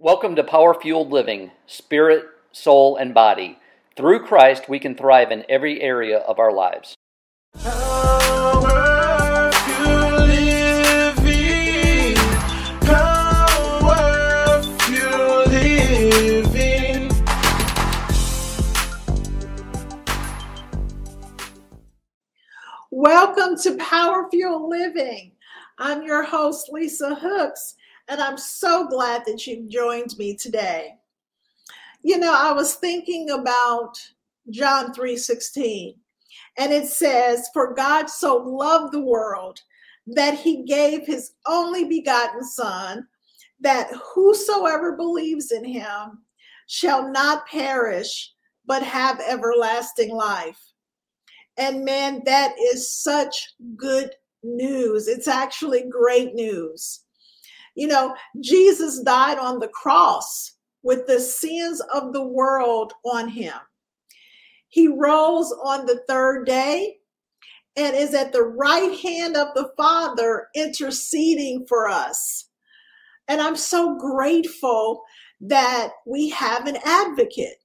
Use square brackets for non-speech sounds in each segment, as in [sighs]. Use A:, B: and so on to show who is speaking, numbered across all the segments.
A: Welcome to Power Fueled Living, Spirit, Soul, and Body. Through Christ, we can thrive in every area of our lives.
B: Power Living. Power.
C: Welcome to Power Fuel Living. I'm your host, Lisa Hooks, and I'm so glad that you've joined me today. You know, I was thinking about John 3:16, and it says, "For God so loved the world that he gave his only begotten son, that whosoever believes in him shall not perish, but have everlasting life." And man, that is such good news. It's actually great news. You know, Jesus died on the cross with the sins of the world on him. He rose on the third day and is at the right hand of the Father interceding for us. And I'm so grateful that we have an advocate.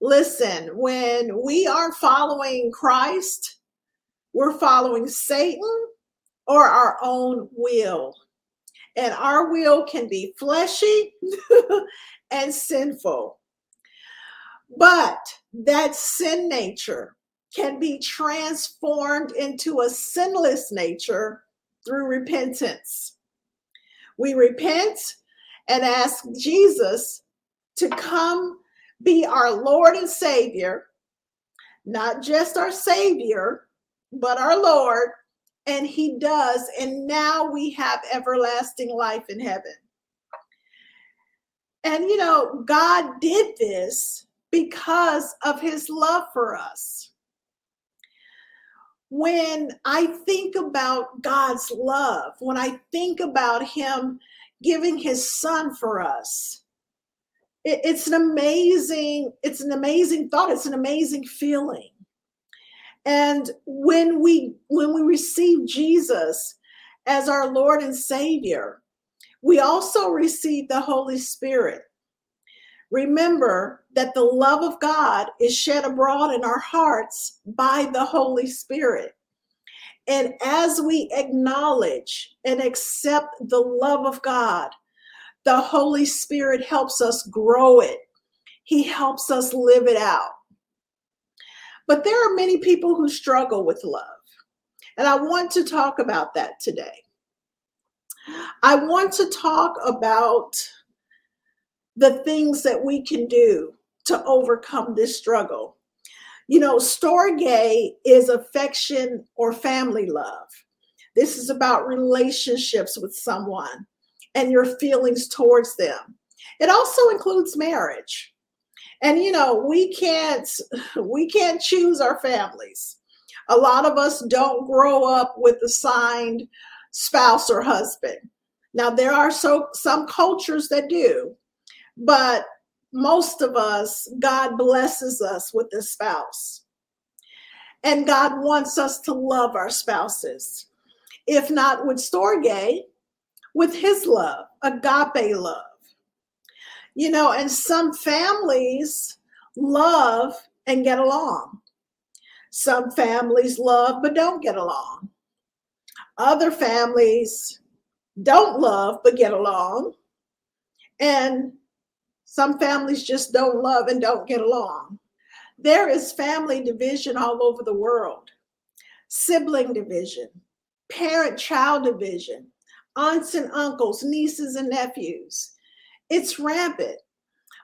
C: Listen, when we are following Christ, we're following Satan or our own will. And our will can be fleshy [laughs] and sinful. But that sin nature can be transformed into a sinless nature through repentance. We repent and ask Jesus to come be our Lord and Savior, not just our Savior, but our Lord. And He does. And now we have everlasting life in heaven. And you know, God did this because of His love for us. When I think about God's love, when I think about Him giving His Son for us, it- it's an amazing it's an amazing thought it's an amazing feeling and when we when we receive jesus as our lord and savior we also receive the holy spirit remember that the love of god is shed abroad in our hearts by the holy spirit and as we acknowledge and accept the love of god the Holy Spirit helps us grow it. He helps us live it out. But there are many people who struggle with love. And I want to talk about that today. I want to talk about the things that we can do to overcome this struggle. You know, storge is affection or family love. This is about relationships with someone and your feelings towards them. It also includes marriage. And you know, we can't we can't choose our families. A lot of us don't grow up with the assigned spouse or husband. Now there are so some cultures that do, but most of us God blesses us with a spouse. And God wants us to love our spouses. If not with storge, with his love, agape love. You know, and some families love and get along. Some families love but don't get along. Other families don't love but get along. And some families just don't love and don't get along. There is family division all over the world, sibling division, parent child division, aunts and uncles, nieces and nephews. It's rampant.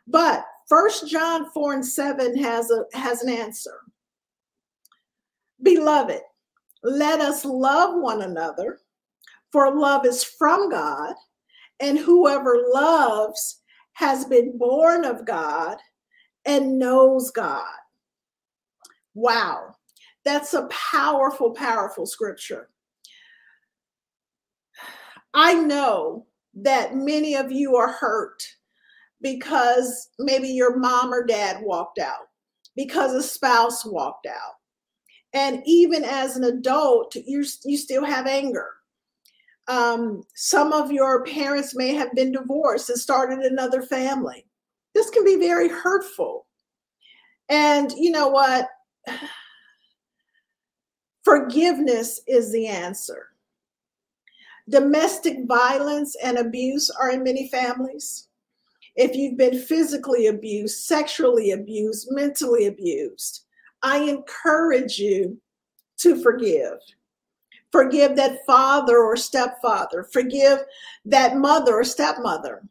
C: But First John 4 and 7 has a has an answer. Beloved, let us love one another, for love is from God, and whoever loves has been born of God and knows God. Wow. That's a powerful, powerful scripture. I know that many of you are hurt because maybe your mom or dad walked out, because a spouse walked out. And even as an adult, you you still have anger. Um, some of your parents may have been divorced and started another family. This can be very hurtful. And you know what? [sighs] Forgiveness is the answer. Domestic violence and abuse are in many families. If you've been physically abused, sexually abused, mentally abused, I encourage you to forgive. Forgive that father or stepfather. Forgive that mother or stepmother.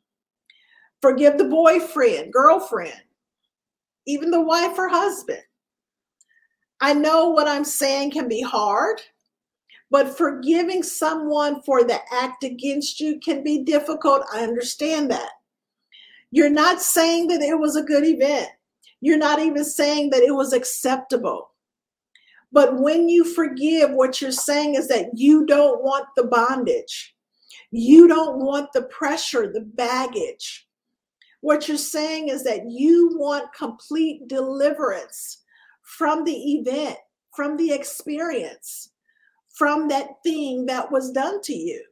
C: Forgive the boyfriend, girlfriend, even the wife or husband. I know what I'm saying can be hard, but forgiving someone for the act against you can be difficult. I understand that. You're not saying that it was a good event. You're not even saying that it was acceptable. But when you forgive, what you're saying is that you don't want the bondage. You don't want the pressure, the baggage. What you're saying is that you want complete deliverance from the event, from the experience, from that thing that was done to you.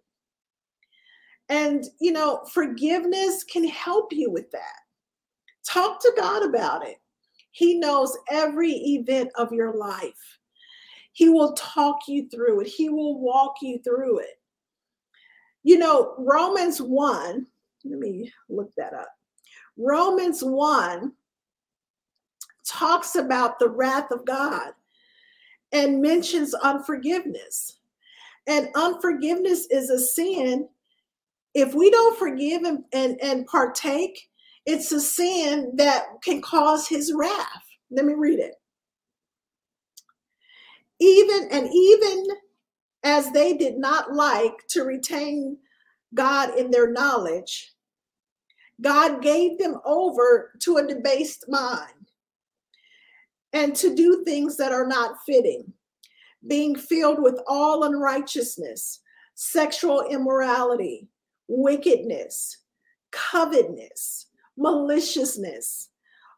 C: And, you know, forgiveness can help you with that. Talk to God about it. He knows every event of your life. He will talk you through it, He will walk you through it. You know, Romans 1, let me look that up. Romans 1 talks about the wrath of God and mentions unforgiveness. And unforgiveness is a sin. If we don't forgive and, and, and partake, it's a sin that can cause his wrath. Let me read it. Even and even as they did not like to retain God in their knowledge, God gave them over to a debased mind and to do things that are not fitting, being filled with all unrighteousness, sexual immorality, wickedness, covetousness, maliciousness,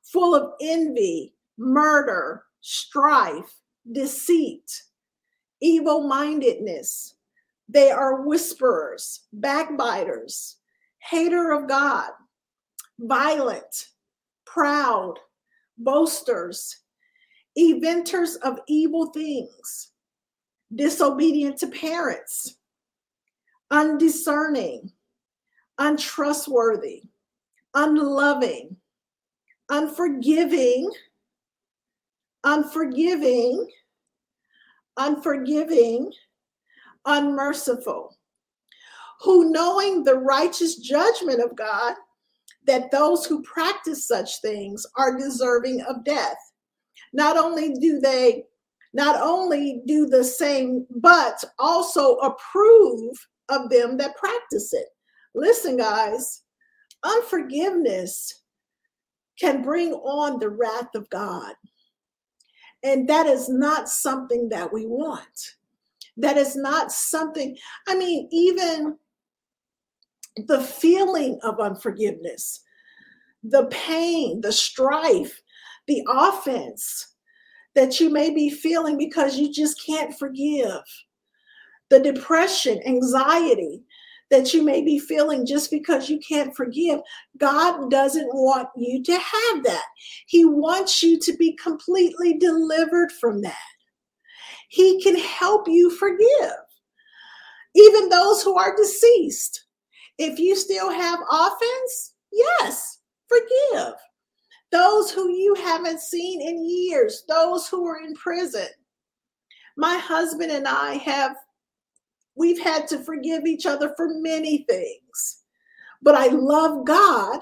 C: full of envy, murder, strife, deceit, evil mindedness. They are whisperers, backbiters, hater of God, violent, proud, boasters, inventors of evil things, disobedient to parents, undiscerning, untrustworthy, unloving, unforgiving, unforgiving, unforgiving, unmerciful, who knowing the righteous judgment of God, that those who practice such things are deserving of death not only do they not only do the same, but also approve of them that practice it. Listen, guys, unforgiveness can bring on the wrath of God. And that is not something that we want. That is not something, I mean, even the feeling of unforgiveness, the pain, the strife, the offense that you may be feeling because you just can't forgive, the depression, anxiety that you may be feeling just because you can't forgive. God doesn't want you to have that. He wants you to be completely delivered from that. He can help you forgive, even those who are deceased. If you still have offense, yes, forgive those who you haven't seen in years, those who are in prison. My husband and I have, we've had to forgive each other for many things, but I love God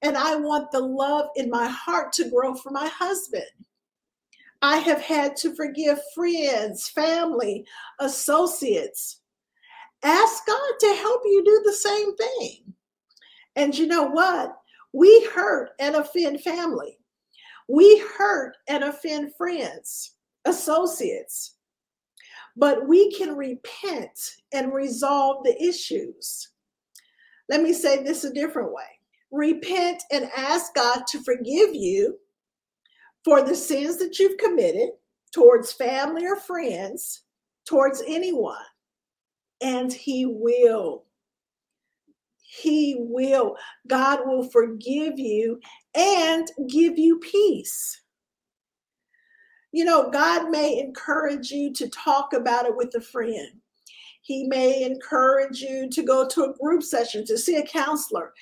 C: and I want the love in my heart to grow for my husband. I have had to forgive friends, family, associates. Ask God to help you do the same thing. And you know what? We hurt and offend family. We hurt and offend friends, associates. But we can repent and resolve the issues. Let me say this a different way repent and ask God to forgive you for the sins that you've committed towards family or friends, towards anyone. and He will. He will. God will forgive you and give you peace. You know, God may encourage you to talk about it with a friend. He may encourage you to go to a group session, to see a counselor.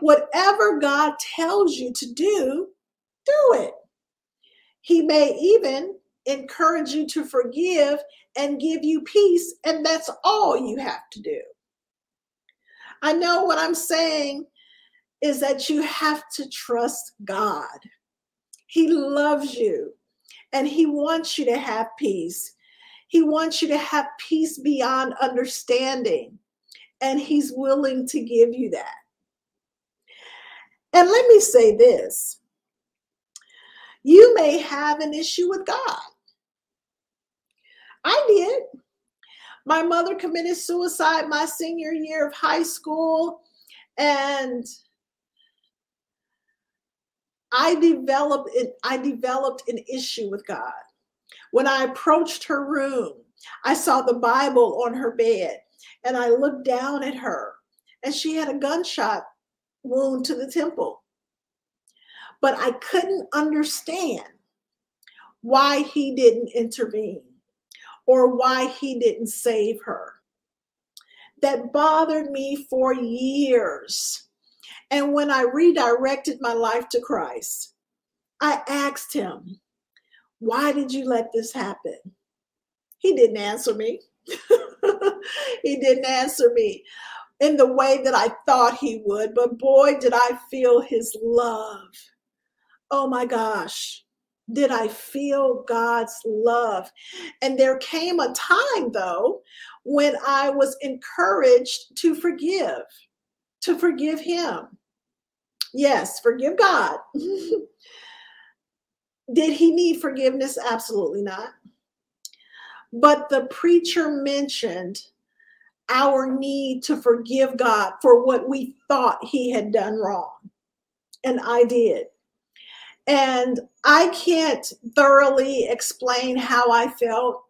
C: Whatever God tells you to do, do it. He may even encourage you to forgive and give you peace, and that's all you have to do. I know what I'm saying is that you have to trust God. He loves you and He wants you to have peace. He wants you to have peace beyond understanding, and He's willing to give you that. And let me say this you may have an issue with God. I did. My mother committed suicide my senior year of high school, and I developed it, I developed an issue with God. When I approached her room, I saw the Bible on her bed, and I looked down at her, and she had a gunshot wound to the temple. But I couldn't understand why he didn't intervene or why he didn't save her. That bothered me for years. And when I redirected my life to Christ, I asked him, Why did you let this happen? He didn't answer me. [laughs] he didn't answer me in the way that I thought he would, but boy, did I feel his love. Oh my gosh did I feel God's love. And there came a time, though, when I was encouraged to forgive, to forgive Him. Yes, forgive God. [laughs] did He need forgiveness? Absolutely not. But the preacher mentioned our need to forgive God for what we thought He had done wrong. And I did. And I can't thoroughly explain how I felt,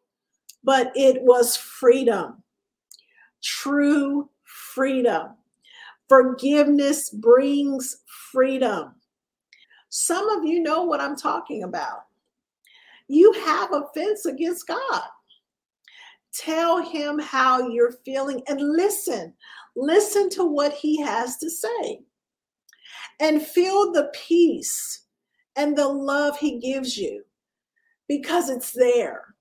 C: but it was freedom, true freedom. Forgiveness brings freedom. Some of you know what I'm talking about. You have offense against God. Tell him how you're feeling and listen. Listen to what he has to say and feel the peace and the love he gives you because it's there.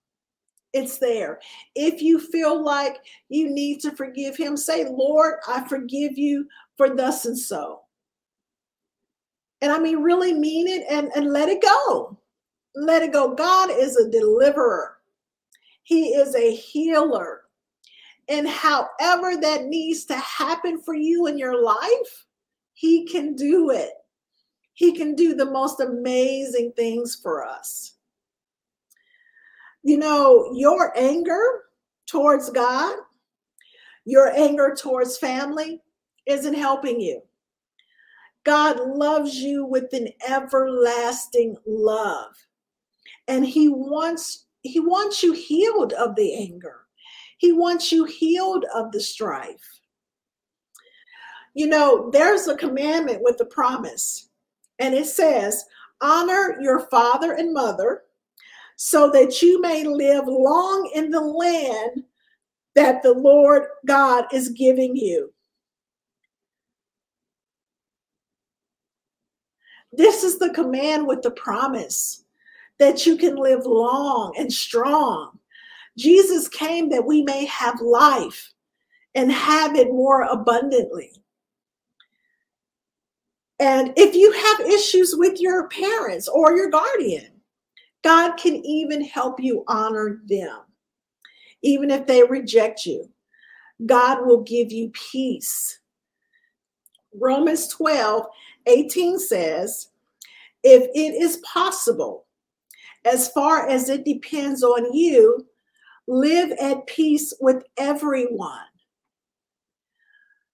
C: It's there. If you feel like you need to forgive him, say, Lord, I forgive you for thus and so. And I mean, really mean it and, and let it go. Let it go. God is a deliverer, He is a healer. And however that needs to happen for you in your life, He can do it. He can do the most amazing things for us. You know, your anger towards God, your anger towards family isn't helping you. God loves you with an everlasting love. And he wants he wants you healed of the anger. He wants you healed of the strife. You know, there's a commandment with a promise and it says, Honor your father and mother so that you may live long in the land that the Lord God is giving you. This is the command with the promise that you can live long and strong. Jesus came that we may have life and have it more abundantly. And if you have issues with your parents or your guardian, God can even help you honor them. Even if they reject you, God will give you peace. Romans 12, 18 says, If it is possible, as far as it depends on you, live at peace with everyone.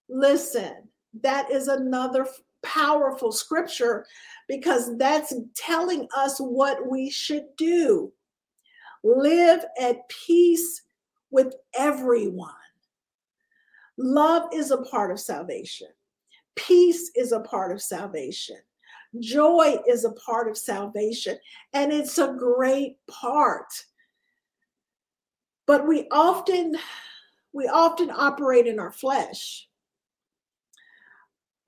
C: Listen, that is another powerful scripture because that's telling us what we should do. Live at peace with everyone. Love is a part of salvation. Peace is a part of salvation. Joy is a part of salvation, and it's a great part. But we often we often operate in our flesh.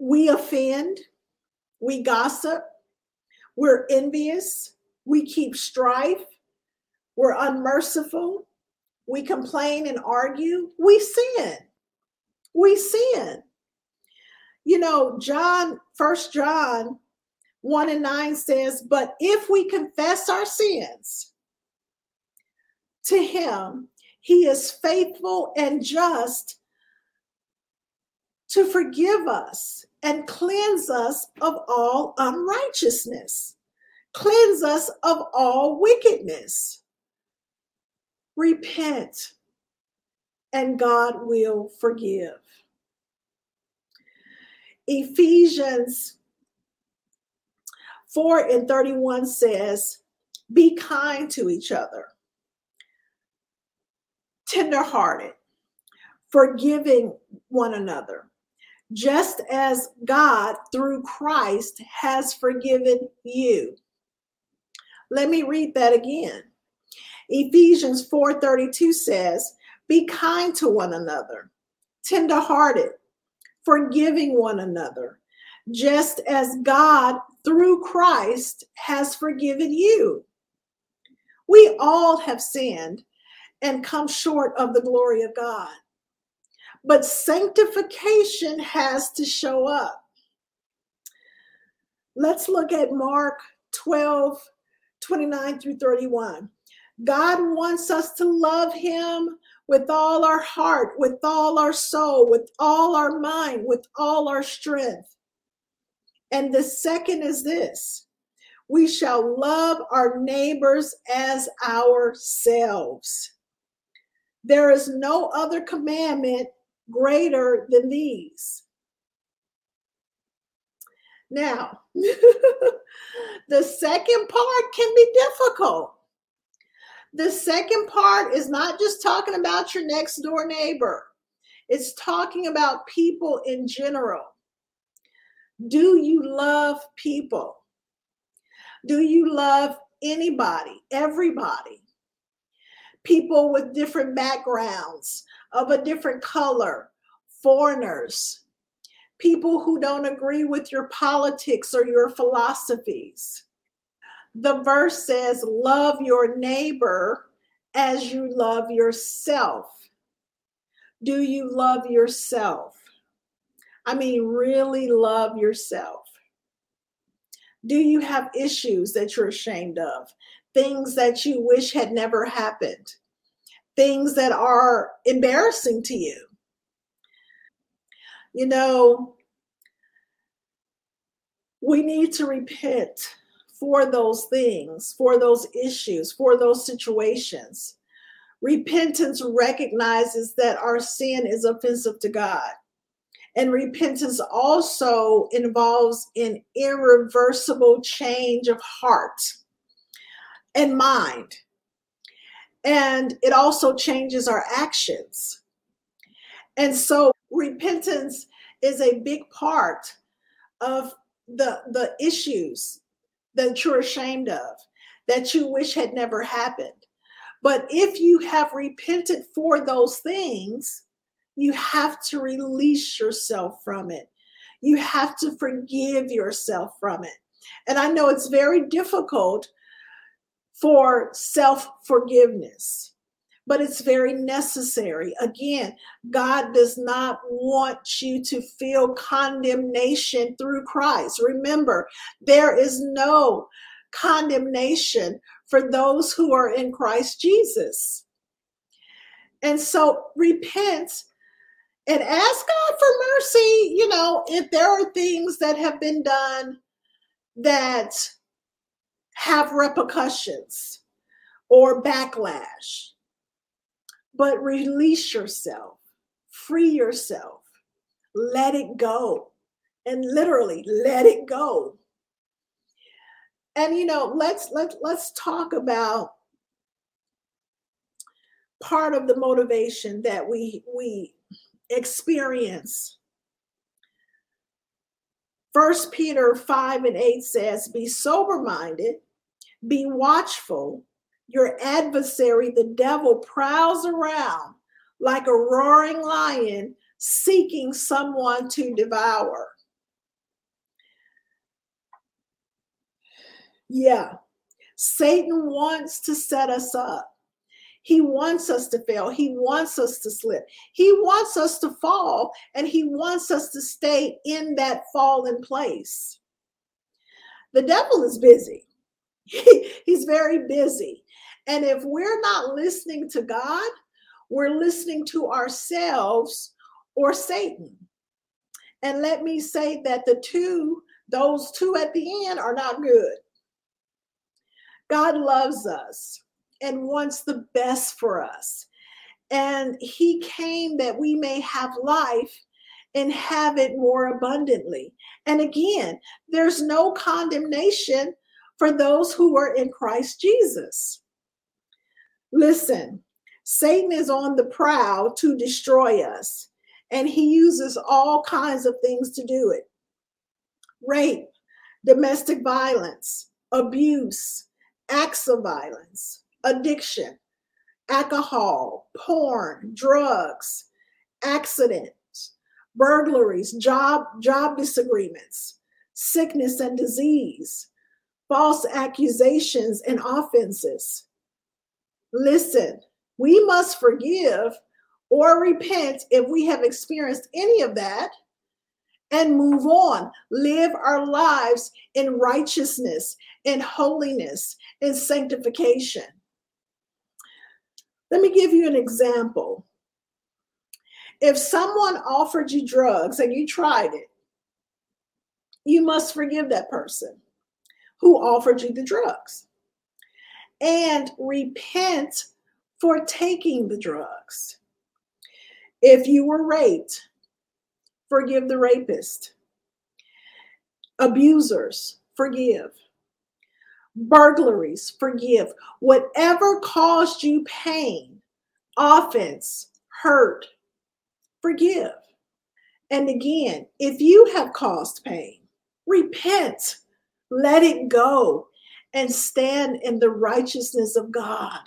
C: We offend, we gossip, we're envious, we keep strife, we're unmerciful, we complain and argue, we sin. We sin. You know, John, First John 1 and 9 says, But if we confess our sins to him, he is faithful and just to forgive us and cleanse us of all unrighteousness, cleanse us of all wickedness. Repent, and God will forgive. Ephesians 4 and 31 says, Be kind to each other, tenderhearted, forgiving one another, just as God through Christ has forgiven you. Let me read that again. Ephesians 4:32 says, "Be kind to one another, tenderhearted, forgiving one another, just as God through Christ has forgiven you." We all have sinned and come short of the glory of God. But sanctification has to show up. Let's look at Mark 12, 29 through 31. God wants us to love Him with all our heart, with all our soul, with all our mind, with all our strength. And the second is this we shall love our neighbors as ourselves. There is no other commandment greater than these. Now, [laughs] the second part can be difficult. The second part is not just talking about your next door neighbor, it's talking about people in general. Do you love people? Do you love anybody, everybody? People with different backgrounds, of a different color, foreigners, people who don't agree with your politics or your philosophies. The verse says, Love your neighbor as you love yourself. Do you love yourself? I mean, really love yourself. Do you have issues that you're ashamed of? Things that you wish had never happened? Things that are embarrassing to you? You know, we need to repent for those things, for those issues, for those situations. Repentance recognizes that our sin is offensive to God. And repentance also involves an irreversible change of heart and mind. And it also changes our actions. And so repentance is a big part of the, the issues that you're ashamed of, that you wish had never happened. But if you have repented for those things, you have to release yourself from it. You have to forgive yourself from it. And I know it's very difficult for self forgiveness, but it's very necessary. Again, God does not want you to feel condemnation through Christ. Remember, there is no condemnation for those who are in Christ Jesus. And so repent and ask God for mercy. You know, if there are things that have been done that have repercussions or backlash, but release yourself, free yourself, let it go, and literally let it go. And you know, let's let let's talk about part of the motivation that we we experience. First Peter 5 and 8 says, Be sober minded, be watchful. Your adversary, the devil, prowls around like a roaring lion seeking someone to devour. Yeah, Satan wants to set us up. He wants us to fail. He wants us to slip. He wants us to fall, and he wants us to stay in that fallen place. The devil is busy. [laughs] He's very busy. And if we're not listening to God, we're listening to ourselves or Satan. And let me say that the two, those two at the end, are not good. God loves us and wants the best for us. And he came that we may have life and have it more abundantly. And again, there's no condemnation for those who are in Christ Jesus. Listen, Satan is on the prowl to destroy us, and he uses all kinds of things to do it rape, domestic violence, abuse, acts of violence, addiction, alcohol, porn, drugs, accidents, burglaries, job job disagreements, sickness and disease, false accusations and offenses. Listen, we must forgive or repent if we have experienced any of that and move on. Live our lives in righteousness, in holiness, in sanctification. Let me give you an example. If someone offered you drugs and you tried it, you must forgive that person who offered you the drugs and repent for taking the drugs. If you were raped, forgive the rapist. Abusers, forgive. Burglaries, forgive. Whatever caused you pain, offense, hurt, forgive. And again, if you have caused pain, repent, let it go, and stand in the righteousness of God.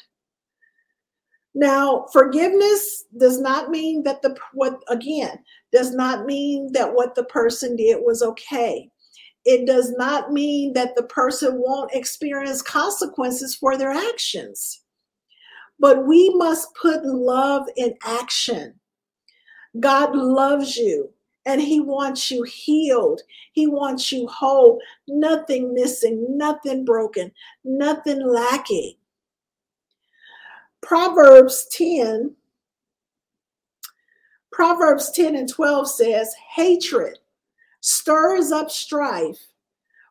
C: Now, forgiveness does not mean that the what again does not mean that what the person did was okay. It does not mean that the person won't experience consequences for their actions. But we must put love in action. God loves you and he wants you healed. He wants you whole, nothing missing, nothing broken, nothing lacking. Proverbs 10, Proverbs 10 and 12 says, hatred stirs up strife,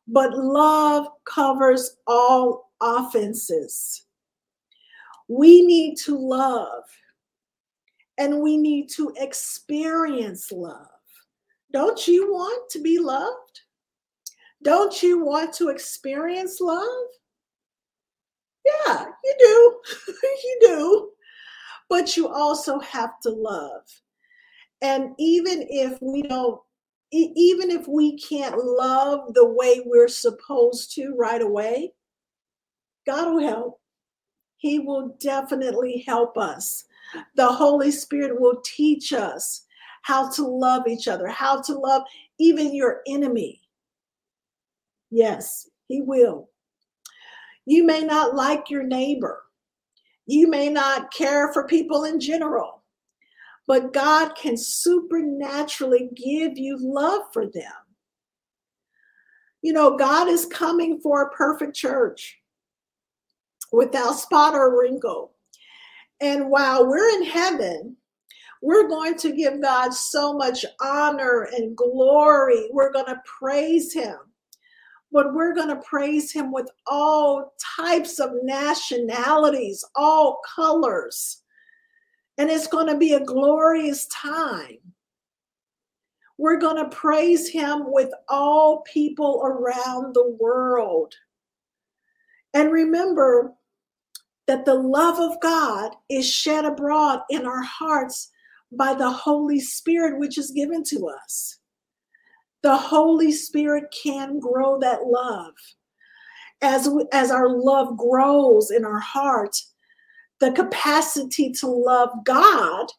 C: but love covers all offenses. We need to love and we need to experience love. Don't you want to be loved? Don't you want to experience love? Yeah, you do. [laughs] you do. But you also have to love. And even if we don't, even if we can't love the way we're supposed to right away, God will help. He will definitely help us. The Holy Spirit will teach us how to love each other, how to love even your enemy. Yes, He will. You may not like your neighbor. You may not care for people in general, but God can supernaturally give you love for them. You know, God is coming for a perfect church without spot or wrinkle. And while we're in heaven, we're going to give God so much honor and glory. We're going to praise Him but we're going to praise him with all types of nationalities, all colors. And it's going to be a glorious time. We're going to praise him with all people around the world. And remember that the love of God is shed abroad in our hearts by the Holy Spirit, which is given to us. The Holy Spirit can grow that love. As, as our love grows in our heart, the capacity to love God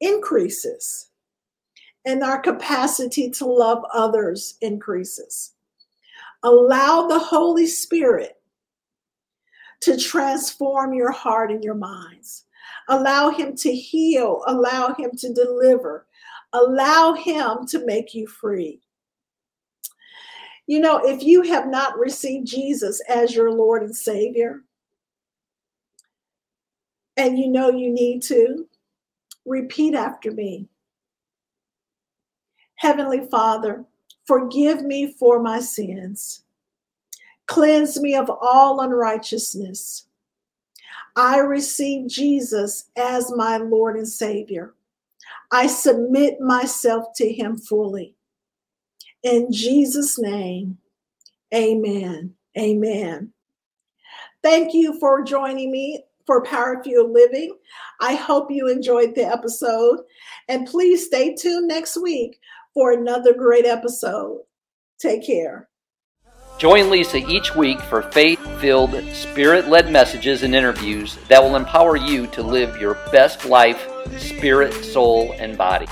C: increases, and our capacity to love others increases. Allow the Holy Spirit to transform your heart and your minds. Allow Him to heal, allow Him to deliver, allow Him to make you free. You know, if you have not received Jesus as your Lord and Savior, and you know you need to, repeat after me. Heavenly Father, forgive me for my sins. Cleanse me of all unrighteousness. I receive Jesus as my Lord and Savior. I submit myself to Him fully. In Jesus' name, amen. Amen. Thank you for joining me for Power Fuel Living. I hope you enjoyed the episode. And please stay tuned next week for another great episode. Take care.
A: Join Lisa each week for faith filled, spirit led messages and interviews that will empower you to live your best life, spirit, soul, and body.